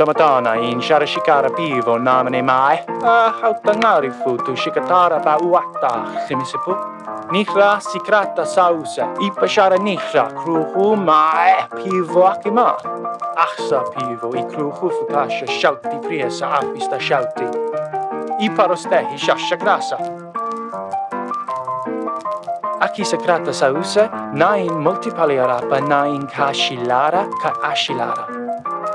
Damadana in Sharashikara Pivo Namane Mai Hautanari Futu Shikatara Pauata Chemisipu Nihra Sikrata Sausa. Ipashara Nihra Kruhu Mai Pivo Akima Achsa Pivo I Kruhu Futasha Shauti Priesa Apista Shauti Iparostehi Shasha Grasa. Aki Sakrata Sausa Nain Multipaliarapa Nain Kashilara Ka Ashilara.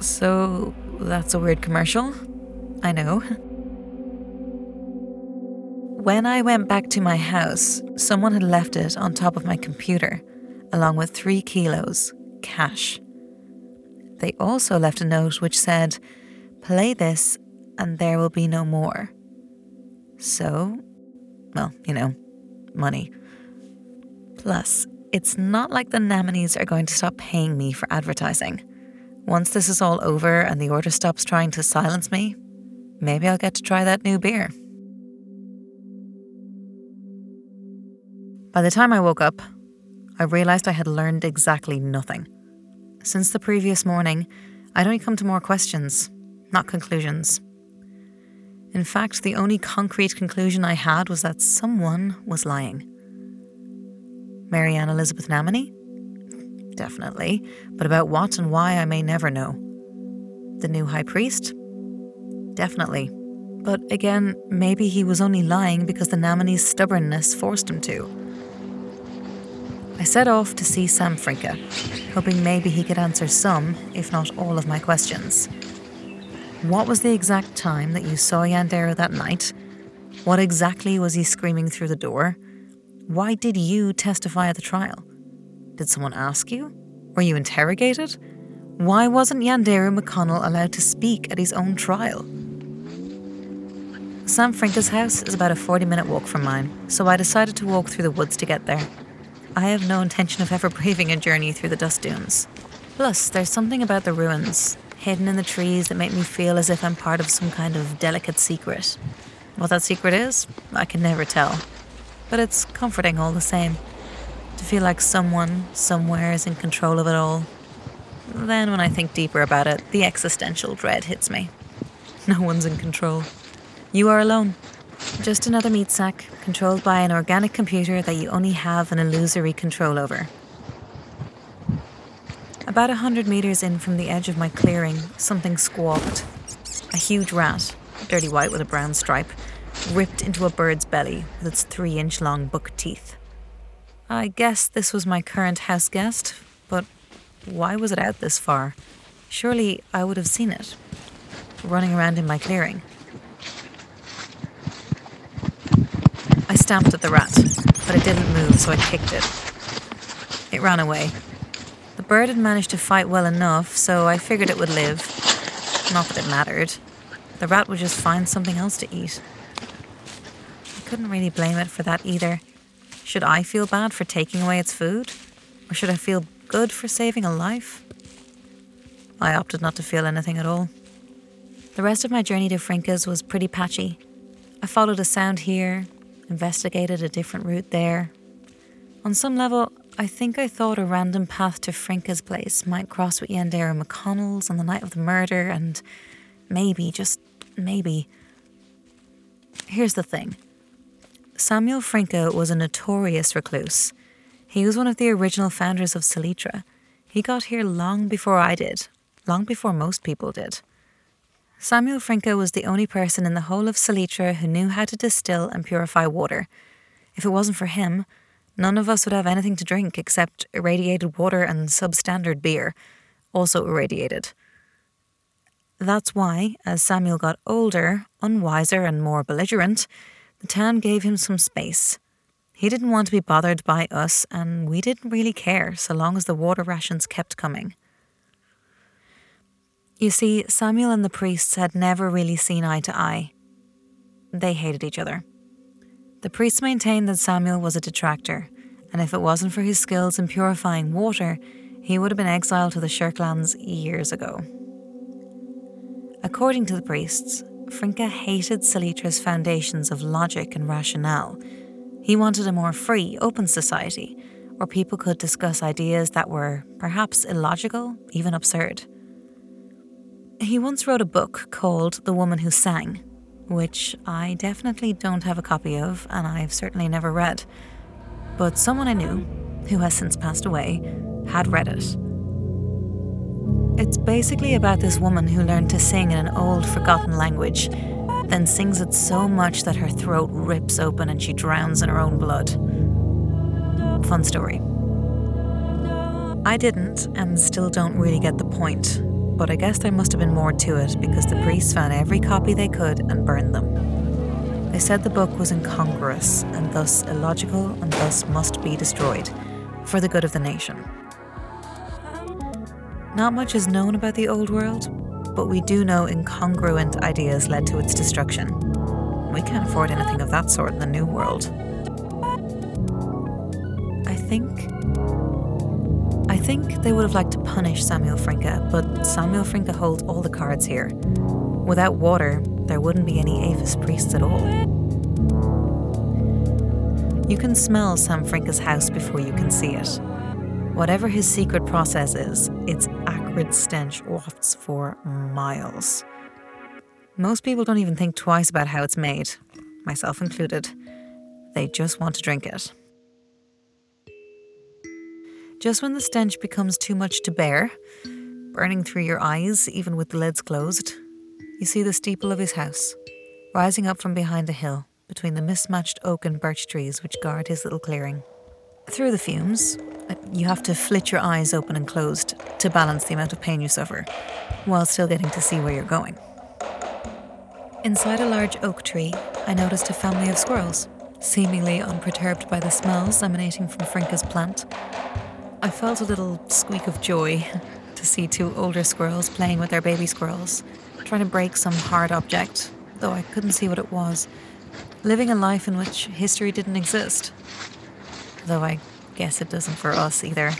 so that's a weird commercial. I know. When I went back to my house, someone had left it on top of my computer, along with three kilos cash. They also left a note which said, Play this and there will be no more. So, well, you know, money. Plus, it's not like the Namanies are going to stop paying me for advertising. Once this is all over and the order stops trying to silence me, maybe I'll get to try that new beer. By the time I woke up, I realised I had learned exactly nothing. Since the previous morning, I'd only come to more questions, not conclusions. In fact, the only concrete conclusion I had was that someone was lying. Mary-Anne-Elizabeth Namany? Definitely, but about what and why I may never know. The new high priest? Definitely. But again, maybe he was only lying because the Namany's stubbornness forced him to. I set off to see Sam Frinka, hoping maybe he could answer some, if not all, of my questions. What was the exact time that you saw Yandero that night? What exactly was he screaming through the door? Why did you testify at the trial? Did someone ask you? Were you interrogated? Why wasn't Yandero McConnell allowed to speak at his own trial? Sam Frinka's house is about a 40 minute walk from mine, so I decided to walk through the woods to get there. I have no intention of ever braving a journey through the dust dunes. Plus, there's something about the ruins, hidden in the trees, that make me feel as if I'm part of some kind of delicate secret. What that secret is, I can never tell. But it's comforting all the same. To feel like someone, somewhere is in control of it all. Then, when I think deeper about it, the existential dread hits me. No one's in control. You are alone. Just another meat sack, controlled by an organic computer that you only have an illusory control over. About a hundred meters in from the edge of my clearing, something squawked. A huge rat, dirty white with a brown stripe, ripped into a bird's belly with its three inch long buck teeth. I guess this was my current house guest, but why was it out this far? Surely I would have seen it, running around in my clearing. I stamped at the rat, but it didn't move, so I kicked it. It ran away. The bird had managed to fight well enough, so I figured it would live. Not that it mattered. The rat would just find something else to eat. I couldn't really blame it for that either. Should I feel bad for taking away its food? Or should I feel good for saving a life? I opted not to feel anything at all. The rest of my journey to Frinka's was pretty patchy. I followed a sound here, investigated a different route there. On some level, I think I thought a random path to Frinka's place might cross with Yandera McConnell's on the night of the murder, and maybe, just maybe. Here's the thing Samuel Frinka was a notorious recluse. He was one of the original founders of Salitra. He got here long before I did, long before most people did. Samuel Frinka was the only person in the whole of Salitra who knew how to distill and purify water. If it wasn't for him, none of us would have anything to drink except irradiated water and substandard beer, also irradiated. That's why, as Samuel got older, unwiser, and more belligerent, the town gave him some space. He didn't want to be bothered by us, and we didn't really care so long as the water rations kept coming. You see, Samuel and the priests had never really seen eye to eye. They hated each other. The priests maintained that Samuel was a detractor, and if it wasn't for his skills in purifying water, he would have been exiled to the Shirklands years ago. According to the priests, Frinka hated Salitra's foundations of logic and rationale. He wanted a more free, open society where people could discuss ideas that were perhaps illogical, even absurd. He once wrote a book called The Woman Who Sang, which I definitely don't have a copy of and I've certainly never read. But someone I knew, who has since passed away, had read it it's basically about this woman who learned to sing in an old, forgotten language, then sings it so much that her throat rips open and she drowns in her own blood. Fun story. I didn't, and still don't really get the point, but I guess there must have been more to it because the priests found every copy they could and burned them. They said the book was incongruous and thus illogical and thus must be destroyed for the good of the nation. Not much is known about the old world, but we do know incongruent ideas led to its destruction. We can't afford anything of that sort in the new world. I think. I think they would have liked to punish Samuel Frinka, but Samuel Frinka holds all the cards here. Without water, there wouldn't be any Avis priests at all. You can smell Sam Frinka's house before you can see it. Whatever his secret process is, its acrid stench wafts for miles. Most people don't even think twice about how it's made, myself included. They just want to drink it. Just when the stench becomes too much to bear, burning through your eyes even with the lids closed, you see the steeple of his house, rising up from behind a hill between the mismatched oak and birch trees which guard his little clearing. Through the fumes, you have to flit your eyes open and closed to balance the amount of pain you suffer, while still getting to see where you're going. Inside a large oak tree, I noticed a family of squirrels, seemingly unperturbed by the smells emanating from Frinka's plant. I felt a little squeak of joy to see two older squirrels playing with their baby squirrels, trying to break some hard object, though I couldn't see what it was, living a life in which history didn't exist. Though I Guess it doesn't for us either.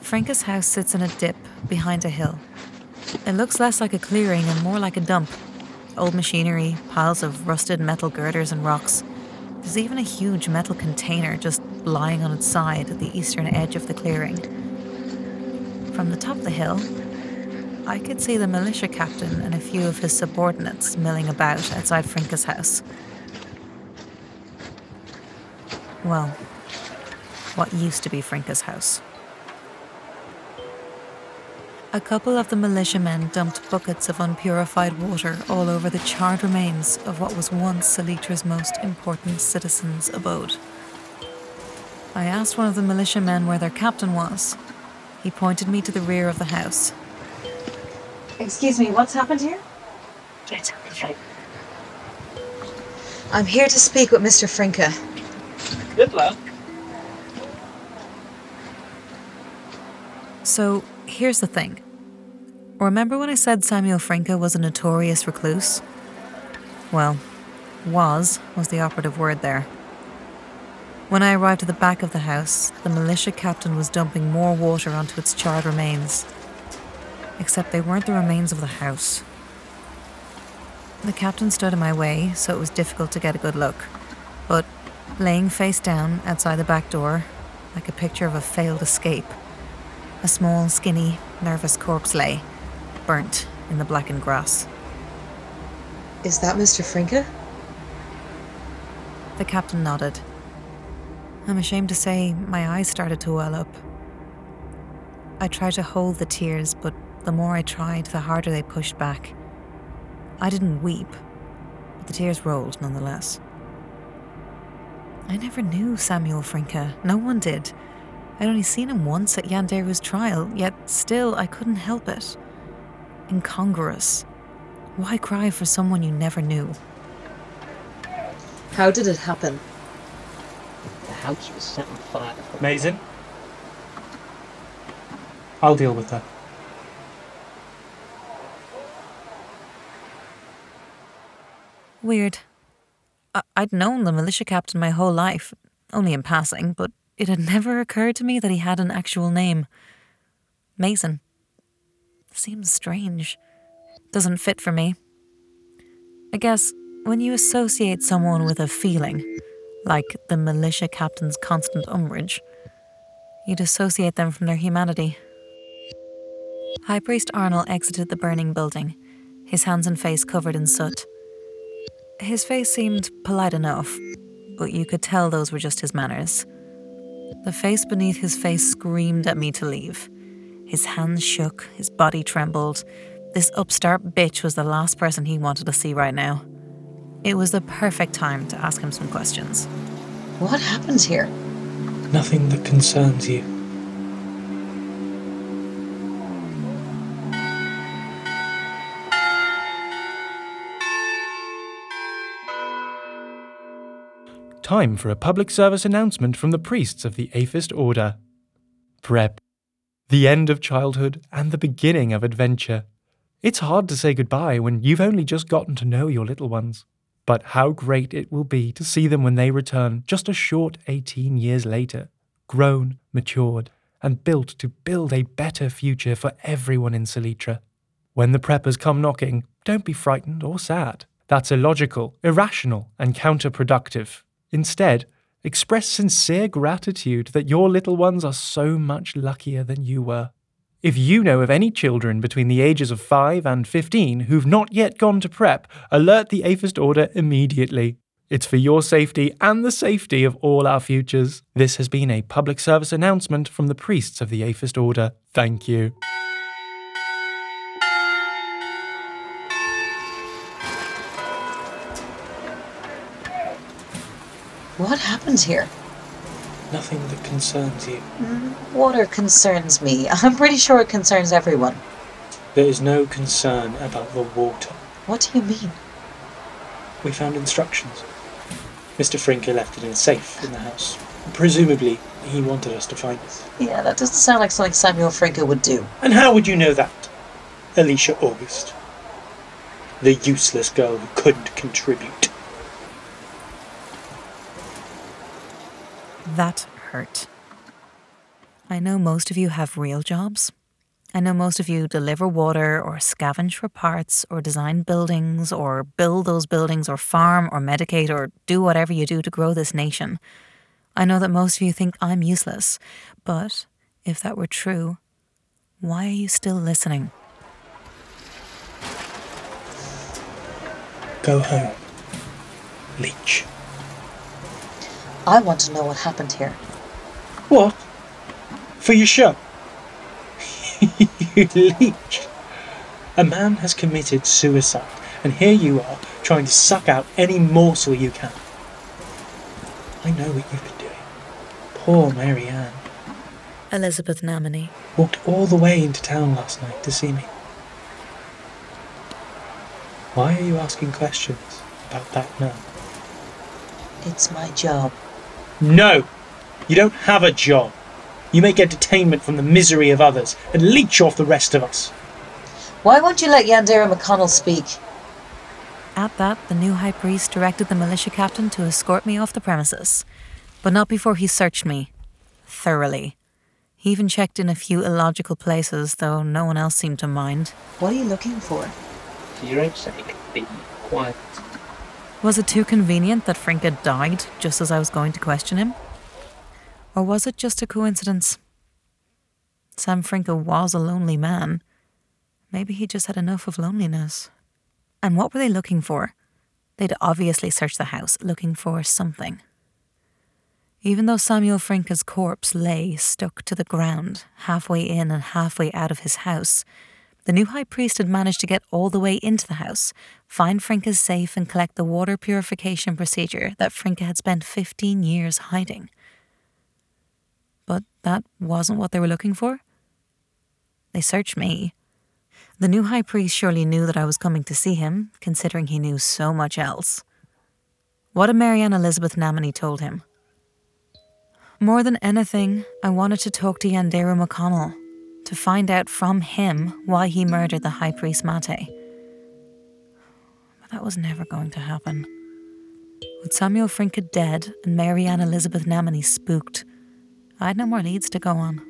Frinka's house sits in a dip behind a hill. It looks less like a clearing and more like a dump. Old machinery, piles of rusted metal girders and rocks. There's even a huge metal container just lying on its side at the eastern edge of the clearing. From the top of the hill, I could see the militia captain and a few of his subordinates milling about outside Frinka's house. Well, what used to be Frinka's house. A couple of the militiamen dumped buckets of unpurified water all over the charred remains of what was once Salitra's most important citizen's abode. I asked one of the militiamen where their captain was. He pointed me to the rear of the house. Excuse me, what's happened here? I'm here to speak with Mr. Frinka. Good luck. So here's the thing. Remember when I said Samuel Frinka was a notorious recluse? Well, was was the operative word there. When I arrived at the back of the house, the militia captain was dumping more water onto its charred remains. Except they weren't the remains of the house. The captain stood in my way, so it was difficult to get a good look. But laying face down outside the back door, like a picture of a failed escape, a small, skinny, nervous corpse lay, burnt in the blackened grass. Is that Mr. Frinka? The captain nodded. I'm ashamed to say my eyes started to well up. I tried to hold the tears, but the more I tried, the harder they pushed back. I didn't weep, but the tears rolled nonetheless. I never knew Samuel Frinka. No one did. I'd only seen him once at Yanderu's trial, yet still I couldn't help it. incongruous. Why cry for someone you never knew? How did it happen? The house was set on fire. Mason? I'll deal with her. Weird. I'd known the militia captain my whole life, only in passing, but it had never occurred to me that he had an actual name. Mason. Seems strange. Doesn't fit for me. I guess when you associate someone with a feeling, like the militia captain's constant umbrage, you'd associate them from their humanity. High Priest Arnold exited the burning building, his hands and face covered in soot. His face seemed polite enough, but you could tell those were just his manners. The face beneath his face screamed at me to leave. His hands shook, his body trembled. This upstart bitch was the last person he wanted to see right now. It was the perfect time to ask him some questions. What happens here? Nothing that concerns you. Time for a public service announcement from the priests of the Aphist Order. Prep. The end of childhood and the beginning of adventure. It's hard to say goodbye when you've only just gotten to know your little ones. But how great it will be to see them when they return just a short 18 years later, grown, matured, and built to build a better future for everyone in Salitra. When the preppers come knocking, don't be frightened or sad. That's illogical, irrational, and counterproductive. Instead, express sincere gratitude that your little ones are so much luckier than you were. If you know of any children between the ages of 5 and 15 who've not yet gone to prep, alert the Aphist Order immediately. It's for your safety and the safety of all our futures. This has been a public service announcement from the priests of the Aphist Order. Thank you. What happens here? Nothing that concerns you. Mm, water concerns me. I'm pretty sure it concerns everyone. There is no concern about the water. What do you mean? We found instructions. Mr. Frinka left it in a safe in the house. Presumably, he wanted us to find it. Yeah, that doesn't sound like something Samuel Franco would do. And how would you know that? Alicia August. The useless girl who couldn't contribute. That hurt. I know most of you have real jobs. I know most of you deliver water or scavenge for parts or design buildings or build those buildings or farm or medicate or do whatever you do to grow this nation. I know that most of you think I'm useless, but if that were true, why are you still listening? Go home. Leech. I want to know what happened here. What? For your show? you leech. A man has committed suicide, and here you are trying to suck out any morsel you can. I know what you've been doing. Poor Mary Ann Elizabeth Namony. walked all the way into town last night to see me. Why are you asking questions about that man? It's my job. No! You don't have a job. You may get detainment from the misery of others and leech off the rest of us. Why won't you let Yandera McConnell speak? At that, the new high priest directed the militia captain to escort me off the premises, but not before he searched me. Thoroughly. He even checked in a few illogical places, though no one else seemed to mind. What are you looking for? For your own sake, be quiet. Was it too convenient that Frinka died just as I was going to question him? Or was it just a coincidence? Sam Frinka was a lonely man. Maybe he just had enough of loneliness. And what were they looking for? They'd obviously searched the house, looking for something. Even though Samuel Frinka's corpse lay stuck to the ground, halfway in and halfway out of his house, the new high priest had managed to get all the way into the house, find Frinka's safe, and collect the water purification procedure that Frinka had spent 15 years hiding. But that wasn't what they were looking for. They searched me. The new high priest surely knew that I was coming to see him, considering he knew so much else. What had Mary-Anne-Elizabeth Namony told him? More than anything, I wanted to talk to Yandero McConnell to find out from him why he murdered the high priest Mate. But that was never going to happen. With Samuel Frinka dead and Mary-Anne-Elizabeth Namony spooked, I had no more leads to go on.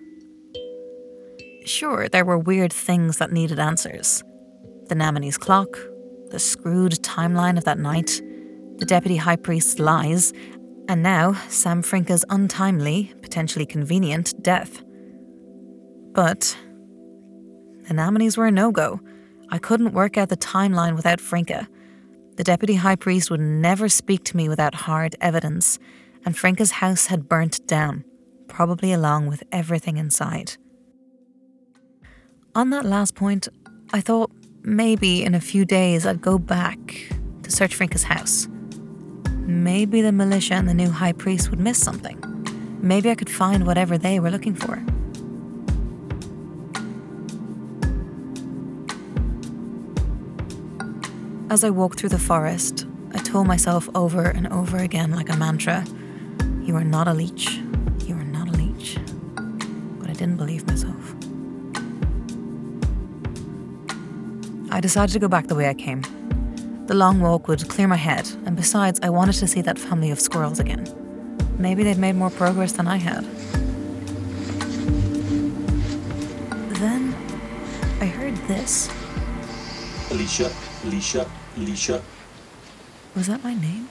Sure, there were weird things that needed answers. The Namony's clock, the screwed timeline of that night, the deputy high priest's lies, and now Sam Frinka's untimely, potentially convenient death. But the Namonies were a no go. I couldn't work out the timeline without Frinka. The deputy high priest would never speak to me without hard evidence, and Frinka's house had burnt down, probably along with everything inside. On that last point, I thought maybe in a few days I'd go back to search Frinka's house. Maybe the militia and the new high priest would miss something. Maybe I could find whatever they were looking for. As I walked through the forest, I told myself over and over again, like a mantra You are not a leech. You are not a leech. But I didn't believe myself. I decided to go back the way I came. The long walk would clear my head, and besides, I wanted to see that family of squirrels again. Maybe they'd made more progress than I had. Then I heard this. Alicia, Alicia, Alicia, Was that my name?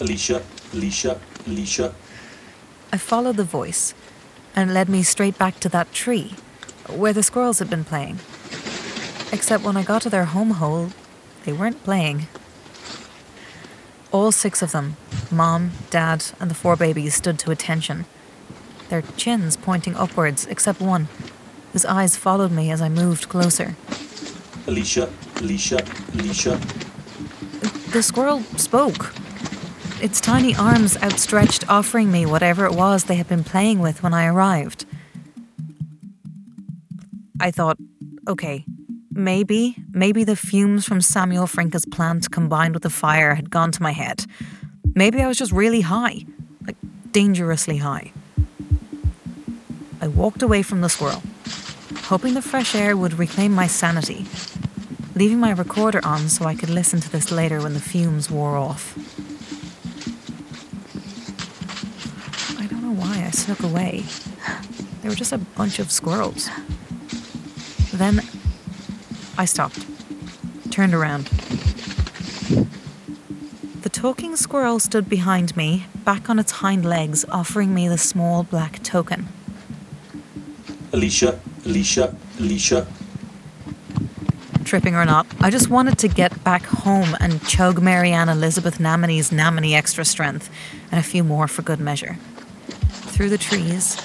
Alicia, Alicia, Alicia. I followed the voice and led me straight back to that tree where the squirrels had been playing. Except when I got to their home hole, they weren't playing. All six of them mom, dad, and the four babies stood to attention, their chins pointing upwards, except one, whose eyes followed me as I moved closer. Alicia, Alicia, Alicia. The squirrel spoke. Its tiny arms outstretched, offering me whatever it was they had been playing with when I arrived. I thought, okay, maybe, maybe the fumes from Samuel Frinka's plant combined with the fire had gone to my head. Maybe I was just really high, like dangerously high. I walked away from the squirrel, hoping the fresh air would reclaim my sanity, leaving my recorder on so I could listen to this later when the fumes wore off. I don't know why I snuck away. They were just a bunch of squirrels. Then I stopped, turned around. The talking squirrel stood behind me, back on its hind legs, offering me the small black token. Alicia, Alicia, Alicia. Tripping or not, I just wanted to get back home and chug Mary-Anne-Elizabeth Namony's Namony Extra Strength and a few more for good measure. Through the trees,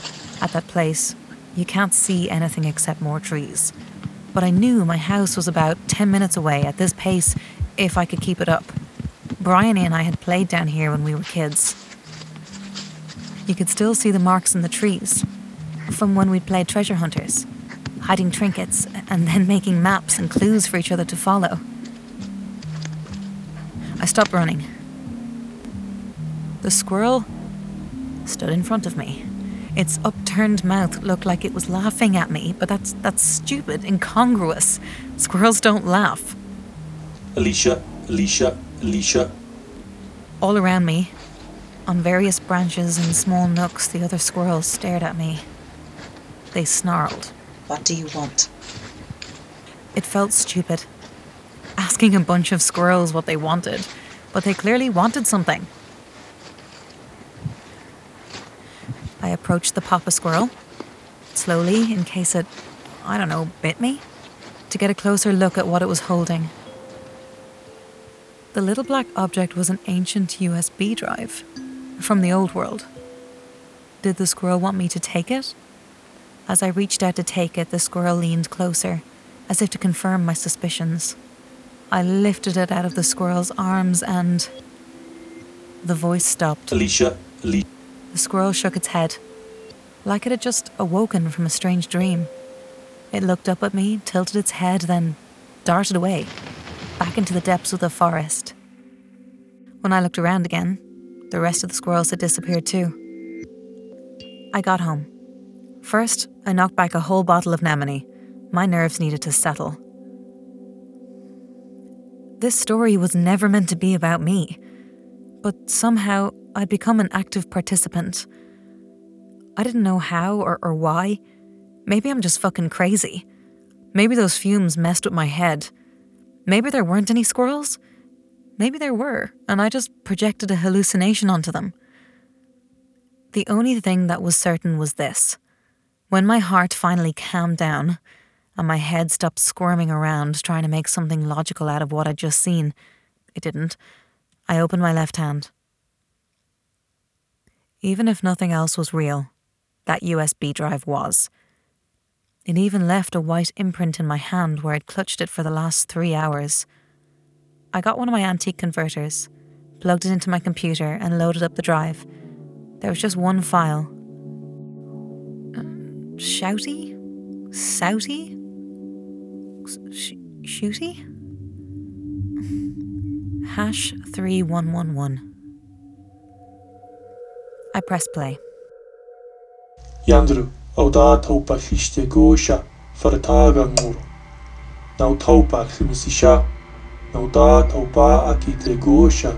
at that place, you can't see anything except more trees. But I knew my house was about 10 minutes away at this pace if I could keep it up. Bryony and I had played down here when we were kids. You could still see the marks in the trees from when we played treasure hunters, hiding trinkets and then making maps and clues for each other to follow. I stopped running. The squirrel stood in front of me. Its upturned mouth looked like it was laughing at me, but that's that's stupid, incongruous. Squirrels don't laugh. Alicia, Alicia, Alicia. All around me, on various branches and small nooks, the other squirrels stared at me. They snarled. What do you want? It felt stupid. Asking a bunch of squirrels what they wanted, but they clearly wanted something. I approached the papa squirrel, slowly, in case it, I don't know, bit me, to get a closer look at what it was holding. The little black object was an ancient USB drive from the old world. Did the squirrel want me to take it? As I reached out to take it, the squirrel leaned closer, as if to confirm my suspicions. I lifted it out of the squirrel's arms and. The voice stopped. Alicia, Alicia. The squirrel shook its head, like it had just awoken from a strange dream. It looked up at me, tilted its head, then darted away, back into the depths of the forest. When I looked around again, the rest of the squirrels had disappeared too. I got home. First, I knocked back a whole bottle of Nemone. My nerves needed to settle. This story was never meant to be about me, but somehow I'd become an active participant. I didn't know how or, or why. Maybe I'm just fucking crazy. Maybe those fumes messed with my head. Maybe there weren't any squirrels. Maybe there were, and I just projected a hallucination onto them. The only thing that was certain was this. When my heart finally calmed down and my head stopped squirming around trying to make something logical out of what I'd just seen, it didn't. I opened my left hand. Even if nothing else was real, that USB drive was. It even left a white imprint in my hand where I'd clutched it for the last three hours. I got one of my antique converters, plugged it into my computer, and loaded up the drive. There was just one file. Shouty? Souty? Sh- shooty? Hash 3111. I press play. Yandru, Oda Topa Hishte Gosha, Farataga Muro. Now Topa Himisisha, no da Topa Akite Gosha,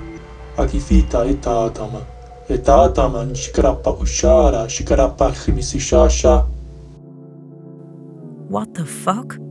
Akifita Etatama, Etatama Shikarapa Ushara, Shikarapa Himisisha. What the fuck?